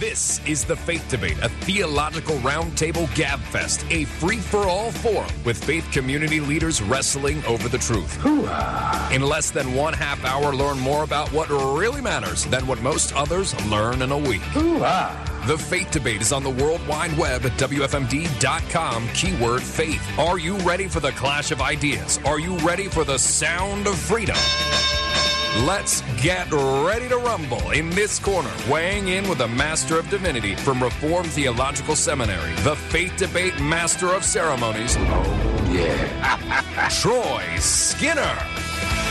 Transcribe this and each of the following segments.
This is the Faith Debate, a theological roundtable gabfest, a free-for-all forum with faith community leaders wrestling over the truth. In less than one half hour, learn more about what really matters than what most others learn in a week. The Faith Debate is on the World Wide Web at WFMD.com, keyword faith. Are you ready for the clash of ideas? Are you ready for the sound of freedom? Let's get ready to rumble in this corner, weighing in with a Master of Divinity from Reformed Theological Seminary, the Faith Debate Master of Ceremonies. Oh, yeah. Troy Skinner.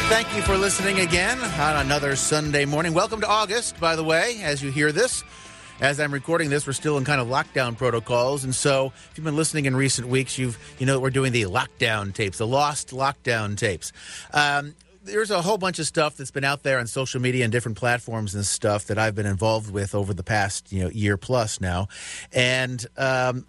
Thank you for listening again on another Sunday morning. Welcome to August, by the way, as you hear this. As I'm recording this, we're still in kind of lockdown protocols, and so if you've been listening in recent weeks, you've you know we're doing the lockdown tapes, the lost lockdown tapes. Um, there's a whole bunch of stuff that's been out there on social media and different platforms and stuff that I've been involved with over the past you know year plus now, and um,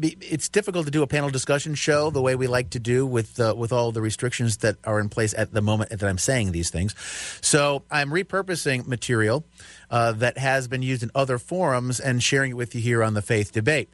it's difficult to do a panel discussion show the way we like to do with uh, with all the restrictions that are in place at the moment that I'm saying these things. So I'm repurposing material uh, that has been used in other forums and sharing it with you here on the Faith Debate.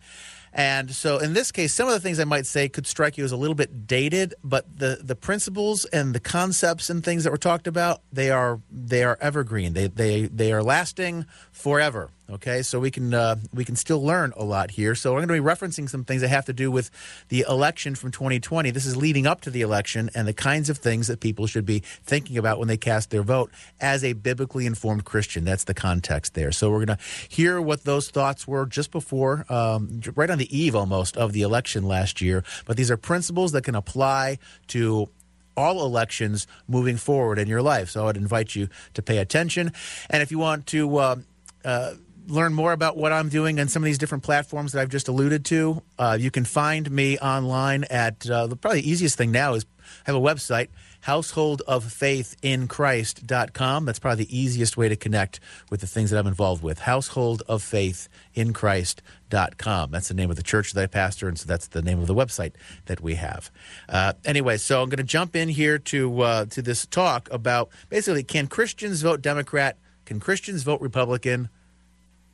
And so in this case, some of the things I might say could strike you as a little bit dated, but the, the principles and the concepts and things that were talked about, they are they are evergreen. They they they are lasting forever. Okay, so we can uh, we can still learn a lot here. So we're going to be referencing some things that have to do with the election from 2020. This is leading up to the election and the kinds of things that people should be thinking about when they cast their vote as a biblically informed Christian. That's the context there. So we're going to hear what those thoughts were just before, um, right on the eve almost of the election last year. But these are principles that can apply to all elections moving forward in your life. So I'd invite you to pay attention. And if you want to uh, uh, learn more about what I'm doing on some of these different platforms that I've just alluded to, uh, you can find me online at uh, the probably easiest thing now is I have a website, householdoffaithinchrist.com. That's probably the easiest way to connect with the things that I'm involved with. Householdoffaithinchrist.com. That's the name of the church that I pastor, and so that's the name of the website that we have. Uh, anyway, so I'm going to jump in here to uh, to this talk about basically can Christians vote Democrat? Can Christians vote Republican?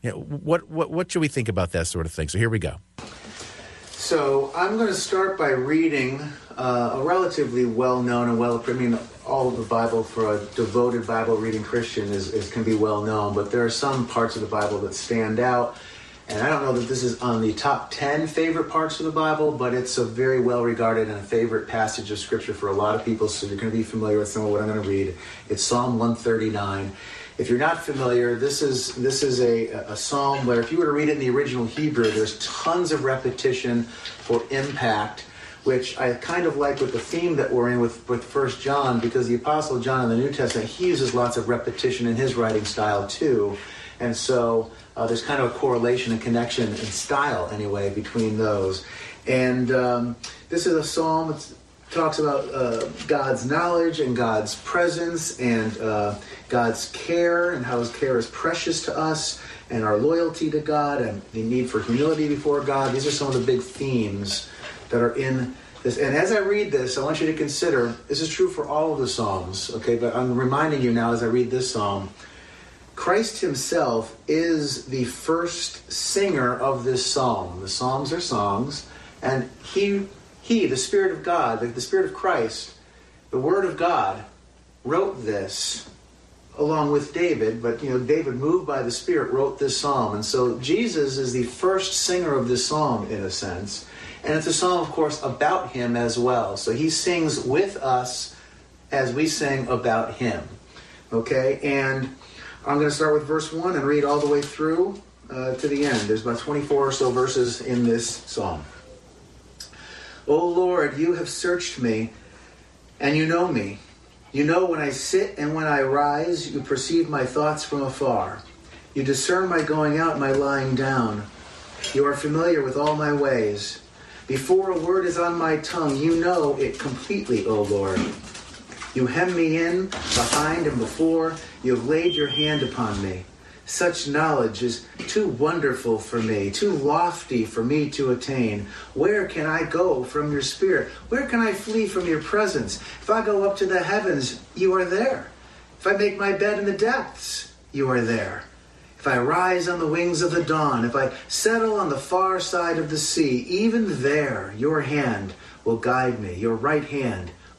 You know, what, what, what should we think about that sort of thing? So here we go. So I'm going to start by reading uh, a relatively well-known and well, I mean, all of the Bible for a devoted Bible reading Christian is, is can be well known, but there are some parts of the Bible that stand out. And I don't know that this is on the top 10 favorite parts of the Bible, but it's a very well regarded and a favorite passage of Scripture for a lot of people, so you're going to be familiar with some of what I'm going to read. It's Psalm 139. If you're not familiar, this is this is a, a psalm where if you were to read it in the original Hebrew, there's tons of repetition for impact, which I kind of like with the theme that we're in with, with First John, because the Apostle John in the New Testament, he uses lots of repetition in his writing style too. And so uh, there's kind of a correlation and connection in style, anyway, between those. And um, this is a psalm that talks about uh, God's knowledge and God's presence and uh, God's care and how His care is precious to us and our loyalty to God and the need for humility before God. These are some of the big themes that are in this. And as I read this, I want you to consider this is true for all of the Psalms, okay? But I'm reminding you now as I read this Psalm. Christ himself is the first singer of this psalm. The psalms are songs, and he, he, the Spirit of God, the, the Spirit of Christ, the Word of God, wrote this along with David, but you know, David, moved by the Spirit, wrote this psalm. And so Jesus is the first singer of this psalm, in a sense. And it's a psalm, of course, about him as well. So he sings with us as we sing about him. Okay? And I'm going to start with verse 1 and read all the way through uh, to the end. There's about 24 or so verses in this psalm. O Lord, you have searched me, and you know me. You know when I sit and when I rise, you perceive my thoughts from afar. You discern my going out my lying down. You are familiar with all my ways. Before a word is on my tongue, you know it completely, O Lord. You hem me in, behind and before. You have laid your hand upon me. Such knowledge is too wonderful for me, too lofty for me to attain. Where can I go from your spirit? Where can I flee from your presence? If I go up to the heavens, you are there. If I make my bed in the depths, you are there. If I rise on the wings of the dawn, if I settle on the far side of the sea, even there your hand will guide me, your right hand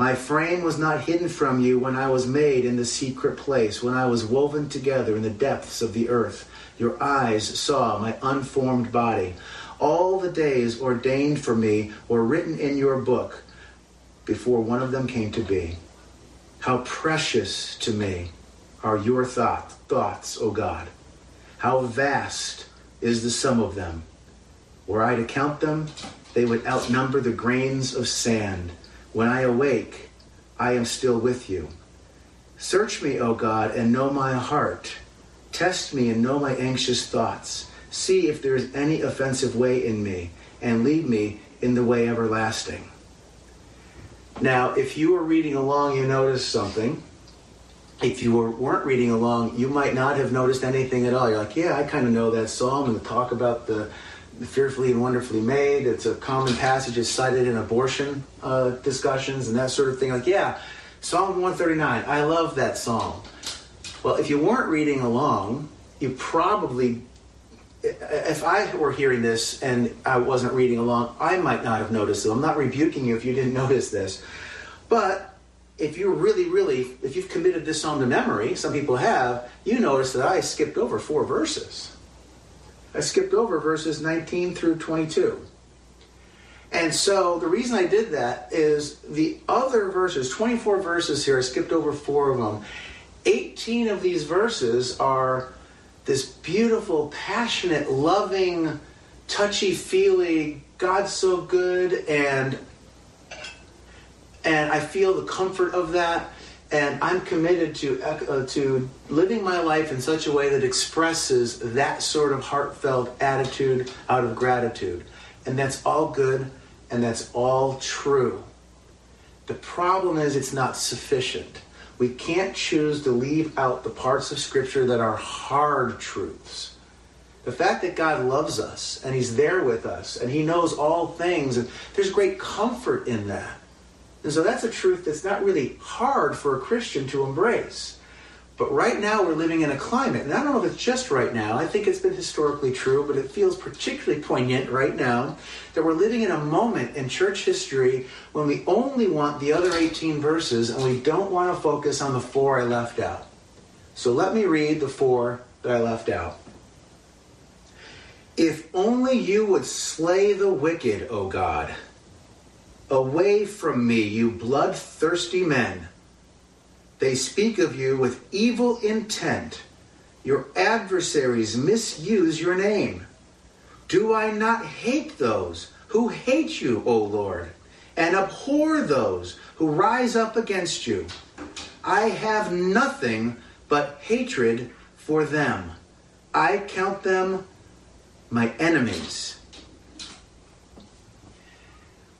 My frame was not hidden from you when I was made in the secret place, when I was woven together in the depths of the earth. Your eyes saw my unformed body. All the days ordained for me were written in your book before one of them came to be. How precious to me are your thought, thoughts, O God. How vast is the sum of them. Were I to count them, they would outnumber the grains of sand. When I awake, I am still with you. Search me, O God, and know my heart. Test me and know my anxious thoughts. See if there is any offensive way in me, and lead me in the way everlasting. Now, if you were reading along, you noticed something. If you were, weren't reading along, you might not have noticed anything at all. You're like, yeah, I kind of know that psalm and the talk about the fearfully and wonderfully made. It's a common passage. is cited in abortion uh, discussions and that sort of thing. Like, yeah, Psalm 139. I love that psalm. Well, if you weren't reading along, you probably, if I were hearing this and I wasn't reading along, I might not have noticed it. I'm not rebuking you if you didn't notice this. But if you're really, really, if you've committed this psalm to memory, some people have, you notice that I skipped over four verses. I skipped over verses 19 through 22. And so the reason I did that is the other verses, 24 verses here, I skipped over four of them. 18 of these verses are this beautiful, passionate, loving, touchy feely, God's so good, and and I feel the comfort of that and I'm committed to uh, to living my life in such a way that expresses that sort of heartfelt attitude out of gratitude, and that's all good, and that's all true. The problem is it's not sufficient. We can't choose to leave out the parts of Scripture that are hard truths. The fact that God loves us and He's there with us and He knows all things, and there's great comfort in that. And so that's a truth that's not really hard for a Christian to embrace. But right now we're living in a climate, and I don't know if it's just right now, I think it's been historically true, but it feels particularly poignant right now that we're living in a moment in church history when we only want the other 18 verses and we don't want to focus on the four I left out. So let me read the four that I left out. If only you would slay the wicked, O God Away from me, you bloodthirsty men. They speak of you with evil intent. Your adversaries misuse your name. Do I not hate those who hate you, O Lord, and abhor those who rise up against you? I have nothing but hatred for them. I count them my enemies.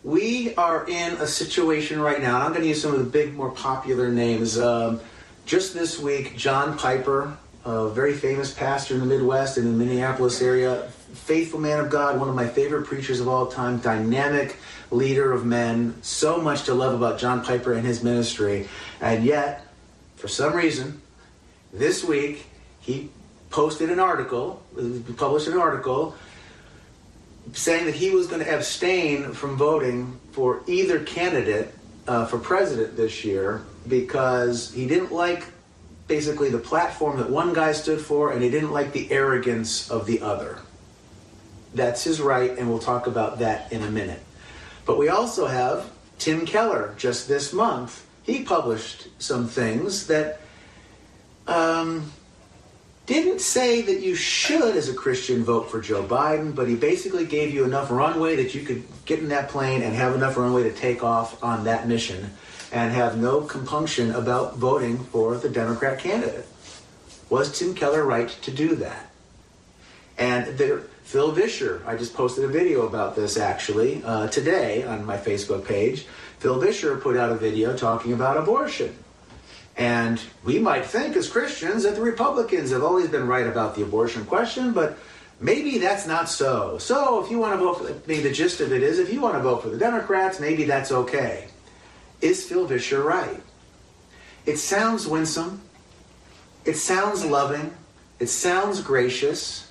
We are in a situation right now, and I'm going to use some of the big, more popular names. Um, just this week, John Piper, a very famous pastor in the Midwest and in the Minneapolis area, faithful man of God, one of my favorite preachers of all time, dynamic leader of men, so much to love about John Piper and his ministry. And yet, for some reason, this week, he posted an article, published an article saying that he was going to abstain from voting for either candidate uh, for president this year because he didn't like basically the platform that one guy stood for and he didn't like the arrogance of the other. That's his right, and we'll talk about that in a minute. But we also have Tim Keller just this month. He published some things that um, didn't say that you should, as a Christian, vote for Joe Biden, but he basically gave you enough runway that you could get in that plane and have enough runway to take off on that mission and have no compunction about voting for the Democrat candidate. Was Tim Keller right to do that? And there, Phil Vischer, I just posted a video about this actually uh, today on my Facebook page. Phil Vischer put out a video talking about abortion. And we might think as Christians that the Republicans have always been right about the abortion question, but maybe that's not so. So if you want to vote for, I mean, the gist of it is if you want to vote for the Democrats, maybe that's okay. Is Phil Vischer right? It sounds winsome. It sounds loving. It sounds gracious.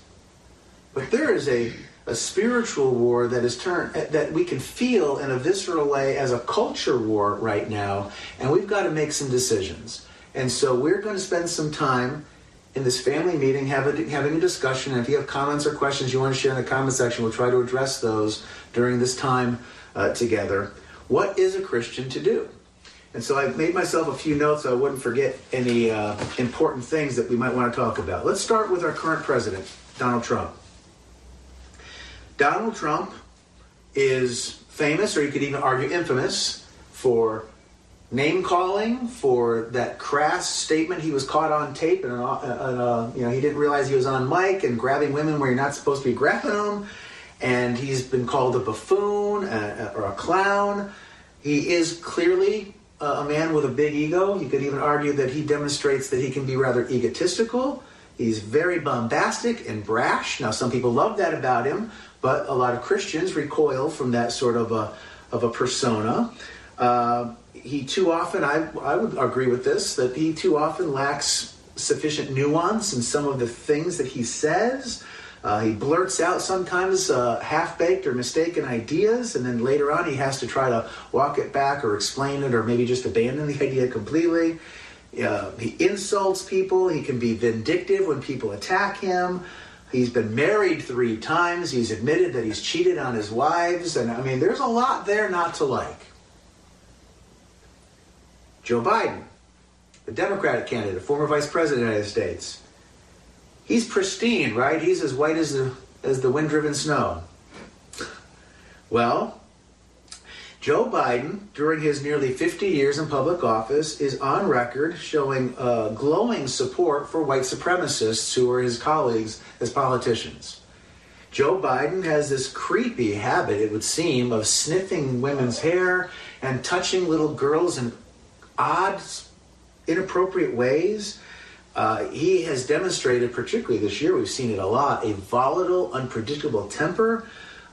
But there is a, a spiritual war that is turned that we can feel in a visceral way as a culture war right now, and we've got to make some decisions. And so we're going to spend some time in this family meeting having, having a discussion. And if you have comments or questions you want to share in the comment section, we'll try to address those during this time uh, together. What is a Christian to do? And so I made myself a few notes so I wouldn't forget any uh, important things that we might want to talk about. Let's start with our current president, Donald Trump. Donald Trump is famous, or you could even argue infamous, for name calling, for that crass statement he was caught on tape, and, uh, uh, you know he didn't realize he was on mic and grabbing women where you're not supposed to be grabbing them, and he's been called a buffoon uh, or a clown. He is clearly a man with a big ego. You could even argue that he demonstrates that he can be rather egotistical. He's very bombastic and brash. Now, some people love that about him, but a lot of Christians recoil from that sort of a, of a persona. Uh, he too often, I, I would agree with this, that he too often lacks sufficient nuance in some of the things that he says. Uh, he blurts out sometimes uh, half baked or mistaken ideas, and then later on he has to try to walk it back or explain it or maybe just abandon the idea completely. Uh, he insults people, he can be vindictive when people attack him. He's been married three times. He's admitted that he's cheated on his wives. And I mean, there's a lot there not to like. Joe Biden, the Democratic candidate, former vice president of the United States. He's pristine, right? He's as white as the, as the wind driven snow. Well, Joe Biden, during his nearly 50 years in public office, is on record showing uh, glowing support for white supremacists who are his colleagues as politicians. Joe Biden has this creepy habit, it would seem, of sniffing women's hair and touching little girls in odd, inappropriate ways. Uh, he has demonstrated, particularly this year, we've seen it a lot, a volatile, unpredictable temper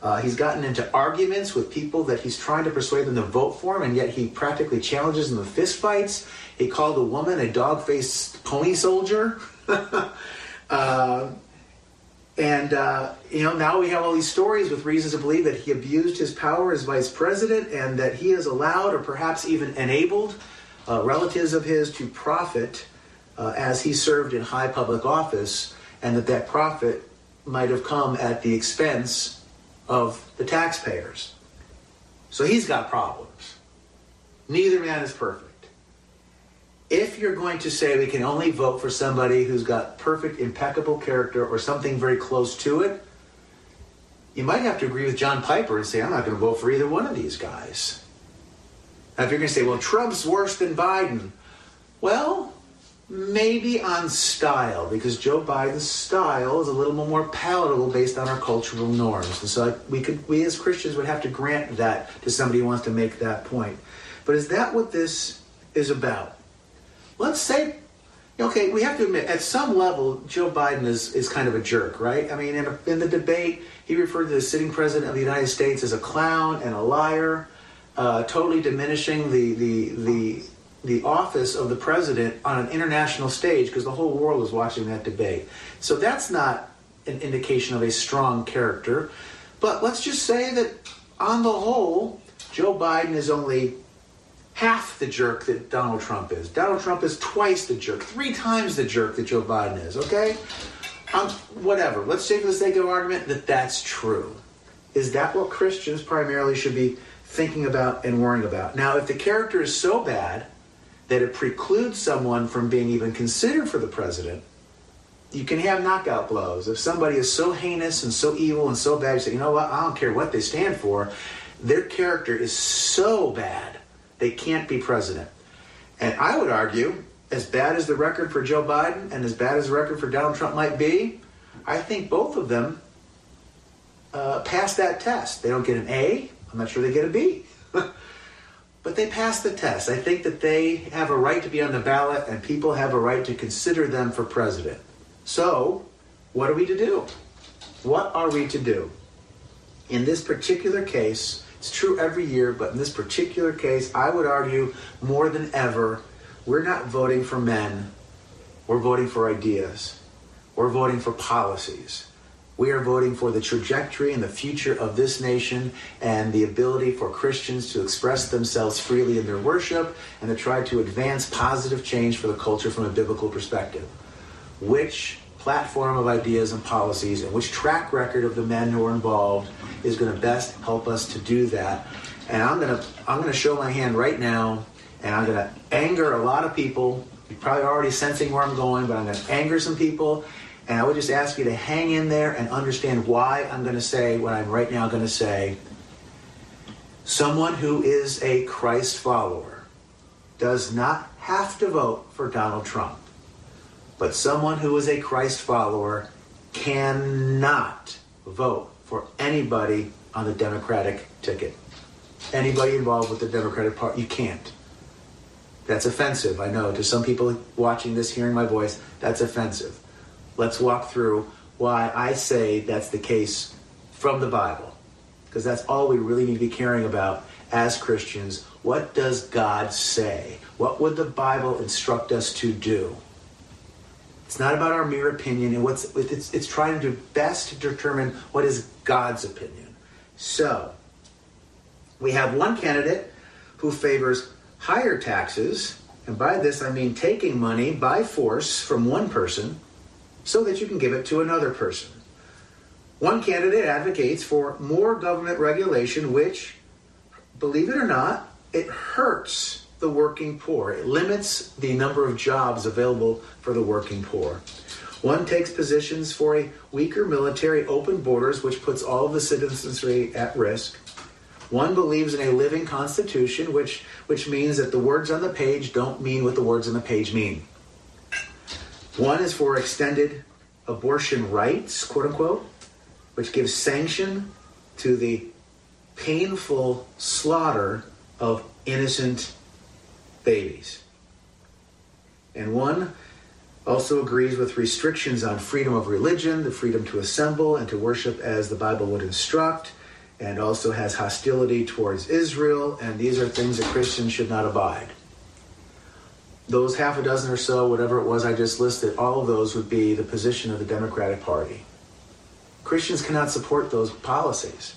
uh, he's gotten into arguments with people that he's trying to persuade them to vote for him, and yet he practically challenges them in fistfights. He called a woman a dog-faced pony soldier. uh, and uh, you know now we have all these stories with reasons to believe that he abused his power as vice president, and that he has allowed, or perhaps even enabled, uh, relatives of his to profit uh, as he served in high public office, and that that profit might have come at the expense of the taxpayers. So he's got problems. Neither man is perfect. If you're going to say we can only vote for somebody who's got perfect, impeccable character or something very close to it, you might have to agree with John Piper and say, I'm not going to vote for either one of these guys. Now, if you're going to say, well, Trump's worse than Biden, well, maybe on style because Joe Biden's style is a little more palatable based on our cultural norms. And so we could we as Christians would have to grant that to somebody who wants to make that point. But is that what this is about? Let's say okay, we have to admit at some level Joe Biden is is kind of a jerk, right? I mean in, a, in the debate he referred to the sitting president of the United States as a clown and a liar. Uh, totally diminishing the, the, the the office of the president on an international stage because the whole world is watching that debate. So that's not an indication of a strong character. But let's just say that on the whole, Joe Biden is only half the jerk that Donald Trump is. Donald Trump is twice the jerk, three times the jerk that Joe Biden is, okay? Um, whatever. Let's say for the sake of argument that that's true. Is that what Christians primarily should be thinking about and worrying about? Now, if the character is so bad that it precludes someone from being even considered for the president, you can have knockout blows. If somebody is so heinous and so evil and so bad, you say, you know what, I don't care what they stand for, their character is so bad, they can't be president. And I would argue, as bad as the record for Joe Biden and as bad as the record for Donald Trump might be, I think both of them uh, pass that test. They don't get an A. I'm not sure they get a B. but they pass the test. I think that they have a right to be on the ballot and people have a right to consider them for president. So, what are we to do? What are we to do? In this particular case, it's true every year, but in this particular case, I would argue more than ever, we're not voting for men, we're voting for ideas. We're voting for policies. We are voting for the trajectory and the future of this nation and the ability for Christians to express themselves freely in their worship and to try to advance positive change for the culture from a biblical perspective. Which platform of ideas and policies and which track record of the men who are involved is going to best help us to do that? And I'm going to I'm going to show my hand right now and I'm going to anger a lot of people. You're probably already sensing where I'm going, but I'm going to anger some people and I would just ask you to hang in there and understand why I'm going to say what I'm right now going to say. Someone who is a Christ follower does not have to vote for Donald Trump. But someone who is a Christ follower cannot vote for anybody on the Democratic ticket. Anybody involved with the Democratic Party, you can't. That's offensive, I know. To some people watching this, hearing my voice, that's offensive let's walk through why I say that's the case from the Bible. Because that's all we really need to be caring about as Christians. What does God say? What would the Bible instruct us to do? It's not about our mere opinion, and what's it's, it's trying to best determine what is God's opinion. So, we have one candidate who favors higher taxes, and by this I mean taking money by force from one person so that you can give it to another person. One candidate advocates for more government regulation, which, believe it or not, it hurts the working poor. It limits the number of jobs available for the working poor. One takes positions for a weaker military, open borders, which puts all of the citizenry at risk. One believes in a living constitution, which, which means that the words on the page don't mean what the words on the page mean. One is for extended abortion rights, quote unquote, which gives sanction to the painful slaughter of innocent babies. And one also agrees with restrictions on freedom of religion, the freedom to assemble and to worship as the Bible would instruct, and also has hostility towards Israel, and these are things that Christians should not abide those half a dozen or so, whatever it was I just listed, all of those would be the position of the Democratic Party. Christians cannot support those policies.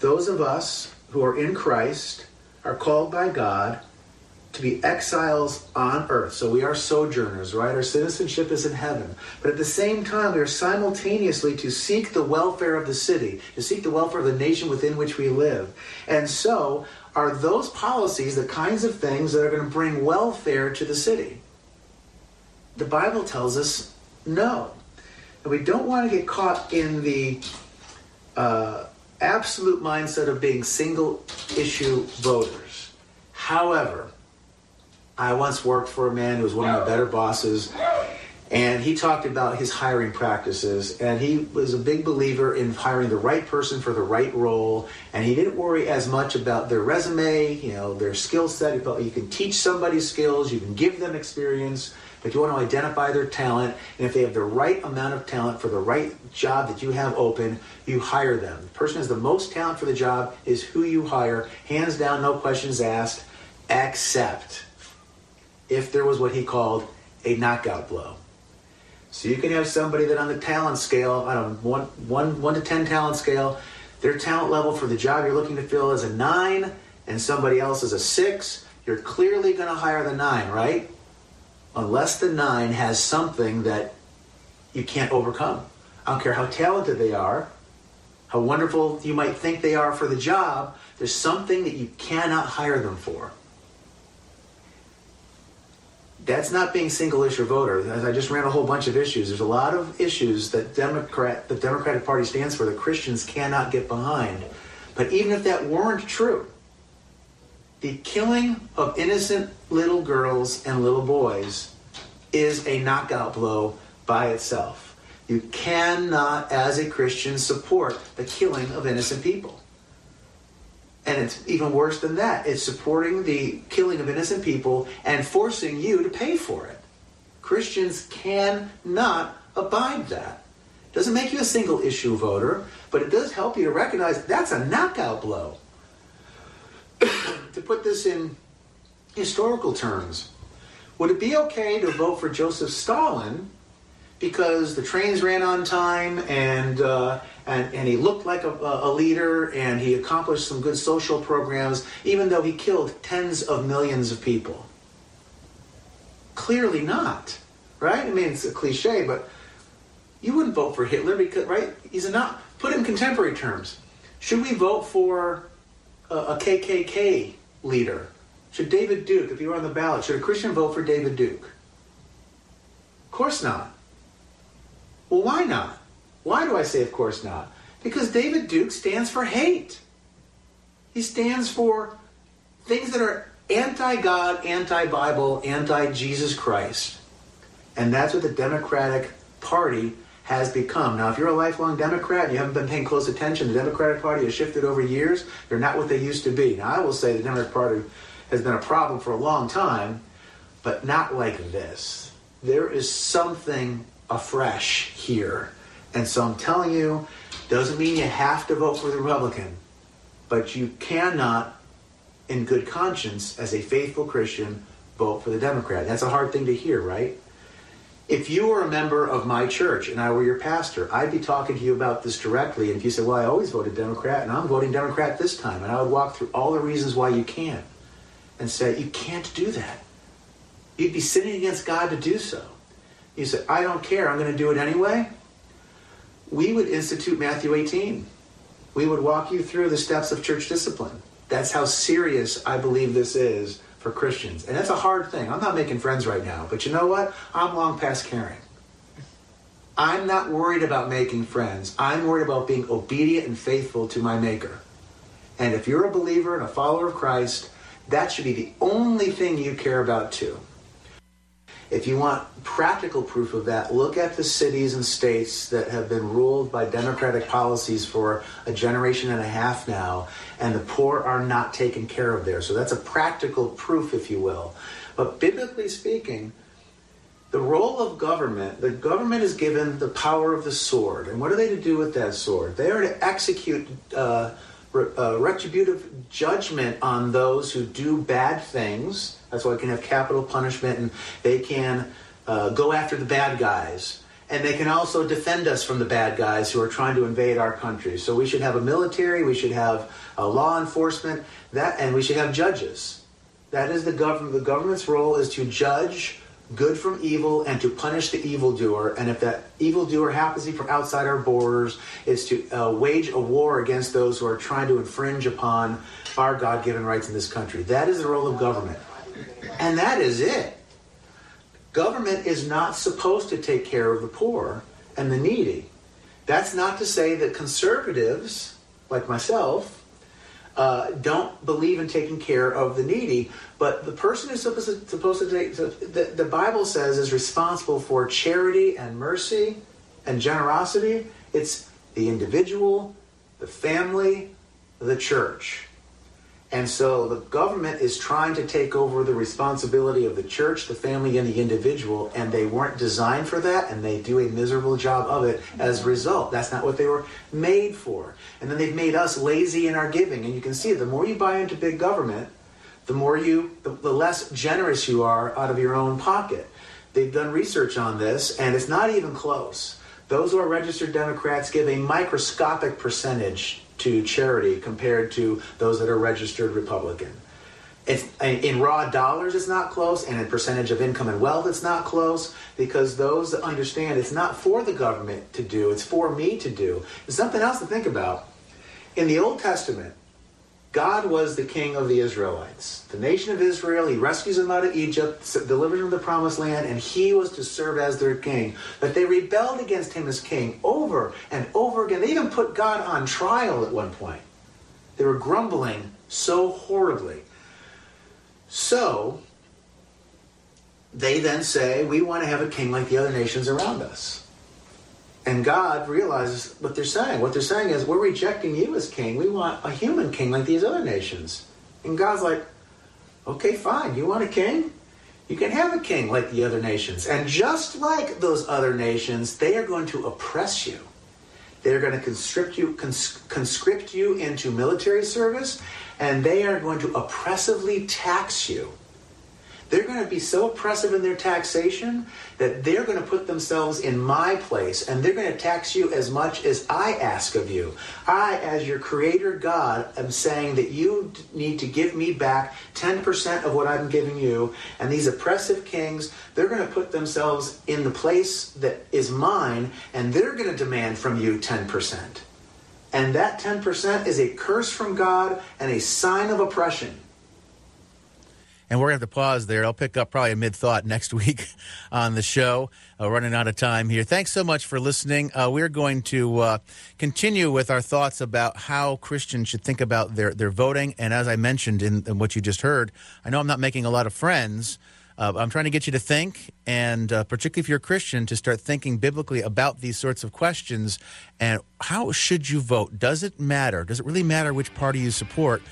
Those of us who are in Christ are called by God to be exiles on earth. So we are sojourners, right? Our citizenship is in heaven. But at the same time, we are simultaneously to seek the welfare of the city, to seek the welfare of the nation within which we live. And so are those policies the kinds of things that are going to bring welfare to the city? The Bible tells us no. And we don't want to get caught in the uh, absolute mindset of being single issue voters. However, I once worked for a man who was one of my better bosses and he talked about his hiring practices and he was a big believer in hiring the right person for the right role and he didn't worry as much about their resume you know their skill set. He felt you can teach somebody skills you can give them experience but you want to identify their talent and if they have the right amount of talent for the right job that you have open you hire them. The person who has the most talent for the job is who you hire hands down no questions asked except if there was what he called a knockout blow so you can have somebody that on the talent scale, I don't know, one, one, one to 10 talent scale, their talent level for the job you're looking to fill is a nine and somebody else is a six. You're clearly going to hire the nine, right? Unless the nine has something that you can't overcome. I don't care how talented they are, how wonderful you might think they are for the job, there's something that you cannot hire them for that's not being single issue voter. I just ran a whole bunch of issues. There's a lot of issues that Democrat, the Democratic Party stands for that Christians cannot get behind. But even if that weren't true, the killing of innocent little girls and little boys is a knockout blow by itself. You cannot, as a Christian, support the killing of innocent people. And it's even worse than that. It's supporting the killing of innocent people and forcing you to pay for it. Christians cannot abide that. Doesn't make you a single issue voter, but it does help you to recognize that's a knockout blow. to put this in historical terms, would it be okay to vote for Joseph Stalin because the trains ran on time and uh, and, and he looked like a, a leader and he accomplished some good social programs, even though he killed tens of millions of people? Clearly not, right? I mean, it's a cliche, but you wouldn't vote for Hitler because, right? He's not. Put in contemporary terms. Should we vote for a, a KKK leader? Should David Duke, if he were on the ballot, should a Christian vote for David Duke? Of course not. Well, why not? Why do I say of course not? Because David Duke stands for hate. He stands for things that are anti God, anti Bible, anti Jesus Christ. And that's what the Democratic Party has become. Now, if you're a lifelong Democrat and you haven't been paying close attention, the Democratic Party has shifted over years. They're not what they used to be. Now, I will say the Democratic Party has been a problem for a long time, but not like this. There is something afresh here. And so I'm telling you, doesn't mean you have to vote for the Republican, but you cannot, in good conscience, as a faithful Christian, vote for the Democrat. That's a hard thing to hear, right? If you were a member of my church and I were your pastor, I'd be talking to you about this directly. And if you said, Well, I always voted Democrat and I'm voting Democrat this time, and I would walk through all the reasons why you can't and say, You can't do that. You'd be sinning against God to do so. You say, I don't care, I'm going to do it anyway. We would institute Matthew 18. We would walk you through the steps of church discipline. That's how serious I believe this is for Christians. And that's a hard thing. I'm not making friends right now, but you know what? I'm long past caring. I'm not worried about making friends. I'm worried about being obedient and faithful to my Maker. And if you're a believer and a follower of Christ, that should be the only thing you care about too. If you want practical proof of that, look at the cities and states that have been ruled by democratic policies for a generation and a half now, and the poor are not taken care of there. So that's a practical proof, if you will. But biblically speaking, the role of government, the government is given the power of the sword. And what are they to do with that sword? They are to execute uh, uh, retributive judgment on those who do bad things. That's why we can have capital punishment and they can uh, go after the bad guys. And they can also defend us from the bad guys who are trying to invade our country. So we should have a military, we should have a law enforcement, that, and we should have judges. That is the government. The government's role is to judge good from evil and to punish the evildoer. And if that evildoer happens to be from outside our borders, is to uh, wage a war against those who are trying to infringe upon our God given rights in this country. That is the role of government. And that is it. Government is not supposed to take care of the poor and the needy. That's not to say that conservatives, like myself, uh, don't believe in taking care of the needy. But the person who's supposed to, supposed to take, the, the Bible says, is responsible for charity and mercy and generosity. It's the individual, the family, the church. And so the government is trying to take over the responsibility of the church, the family, and the individual, and they weren't designed for that, and they do a miserable job of it as a result. That's not what they were made for. And then they've made us lazy in our giving. And you can see the more you buy into big government, the more you, the, the less generous you are out of your own pocket. They've done research on this, and it's not even close. Those who are registered Democrats give a microscopic percentage to charity compared to those that are registered Republican. It's, in raw dollars, it's not close, and in percentage of income and wealth, it's not close because those that understand it's not for the government to do, it's for me to do. There's something else to think about. In the Old Testament, God was the king of the Israelites. The nation of Israel, he rescues them out of Egypt, delivers them the promised land, and he was to serve as their king. But they rebelled against him as king over and over again. They even put God on trial at one point. They were grumbling so horribly. So, they then say, We want to have a king like the other nations around us. And God realizes what they're saying. What they're saying is, we're rejecting you as king. We want a human king like these other nations. And God's like, okay, fine. You want a king? You can have a king like the other nations. And just like those other nations, they are going to oppress you. They're going to conscript you, cons- conscript you into military service, and they are going to oppressively tax you. They're going to be so oppressive in their taxation that they're going to put themselves in my place and they're going to tax you as much as I ask of you. I, as your creator God, am saying that you need to give me back 10% of what I'm giving you. And these oppressive kings, they're going to put themselves in the place that is mine and they're going to demand from you 10%. And that 10% is a curse from God and a sign of oppression. And we're going to have to pause there. I'll pick up probably a mid thought next week on the show. Uh, running out of time here. Thanks so much for listening. Uh, we're going to uh, continue with our thoughts about how Christians should think about their, their voting. And as I mentioned in, in what you just heard, I know I'm not making a lot of friends. Uh, I'm trying to get you to think, and uh, particularly if you're a Christian, to start thinking biblically about these sorts of questions. And how should you vote? Does it matter? Does it really matter which party you support?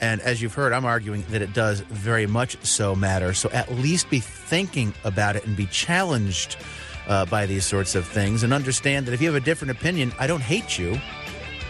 And as you've heard, I'm arguing that it does very much so matter. So at least be thinking about it and be challenged uh, by these sorts of things and understand that if you have a different opinion, I don't hate you.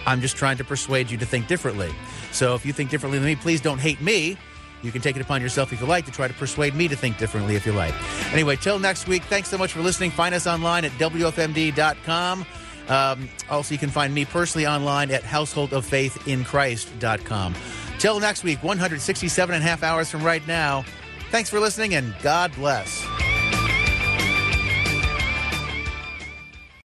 I'm just trying to persuade you to think differently. So if you think differently than me, please don't hate me. You can take it upon yourself if you like to try to persuade me to think differently if you like. Anyway, till next week, thanks so much for listening. Find us online at WFMD.com. Um, also, you can find me personally online at householdoffaithinchrist.com. Till next week, 167 and a half hours from right now. Thanks for listening and God bless.